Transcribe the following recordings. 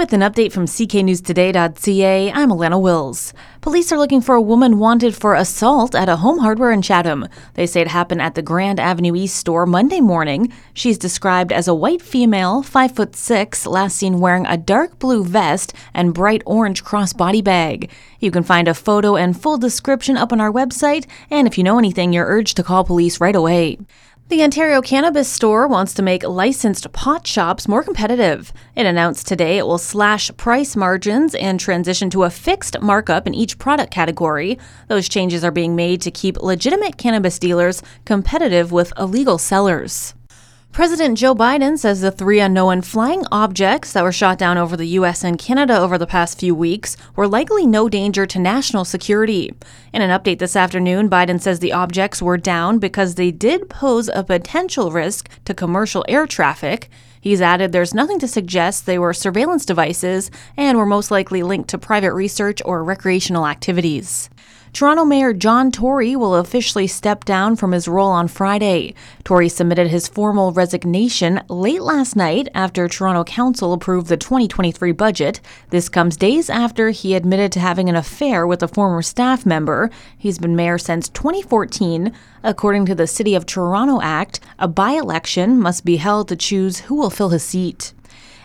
With an update from cknewstoday.ca, I'm Alana Wills. Police are looking for a woman wanted for assault at a home hardware in Chatham. They say it happened at the Grand Avenue East store Monday morning. She's described as a white female, 5 foot 6, last seen wearing a dark blue vest and bright orange crossbody bag. You can find a photo and full description up on our website, and if you know anything, you're urged to call police right away. The Ontario Cannabis Store wants to make licensed pot shops more competitive. It announced today it will slash price margins and transition to a fixed markup in each product category. Those changes are being made to keep legitimate cannabis dealers competitive with illegal sellers. President Joe Biden says the three unknown flying objects that were shot down over the U.S. and Canada over the past few weeks were likely no danger to national security. In an update this afternoon, Biden says the objects were down because they did pose a potential risk to commercial air traffic. He's added there's nothing to suggest they were surveillance devices and were most likely linked to private research or recreational activities. Toronto Mayor John Tory will officially step down from his role on Friday. Tory submitted his formal resignation late last night after Toronto Council approved the 2023 budget. This comes days after he admitted to having an affair with a former staff member. He's been mayor since 2014. According to the City of Toronto Act, a by election must be held to choose who will fill his seat.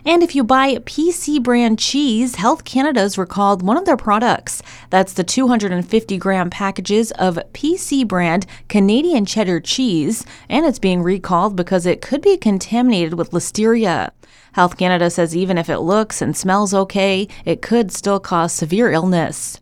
And if you buy PC brand cheese, Health Canada's recalled one of their products. That's the 250 gram packages of PC brand Canadian cheddar cheese, and it's being recalled because it could be contaminated with listeria. Health Canada says even if it looks and smells okay, it could still cause severe illness.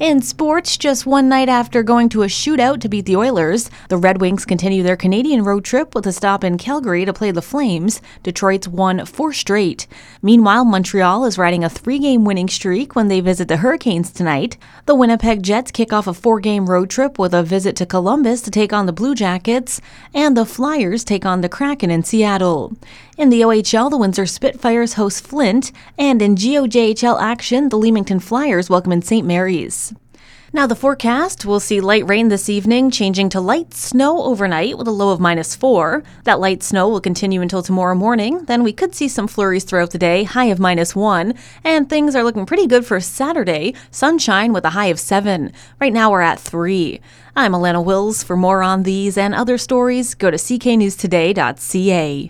In sports, just one night after going to a shootout to beat the Oilers, the Red Wings continue their Canadian road trip with a stop in Calgary to play the Flames. Detroit's won four straight. Meanwhile, Montreal is riding a three game winning streak when they visit the Hurricanes tonight. The Winnipeg Jets kick off a four game road trip with a visit to Columbus to take on the Blue Jackets, and the Flyers take on the Kraken in Seattle. In the OHL, the Windsor Spitfires host Flint, and in GOJHL action, the Leamington Flyers welcome in St. Mary's. Now, the forecast will see light rain this evening, changing to light snow overnight with a low of minus four. That light snow will continue until tomorrow morning. Then we could see some flurries throughout the day, high of minus one. And things are looking pretty good for Saturday, sunshine with a high of seven. Right now we're at three. I'm Alana Wills. For more on these and other stories, go to cknewstoday.ca.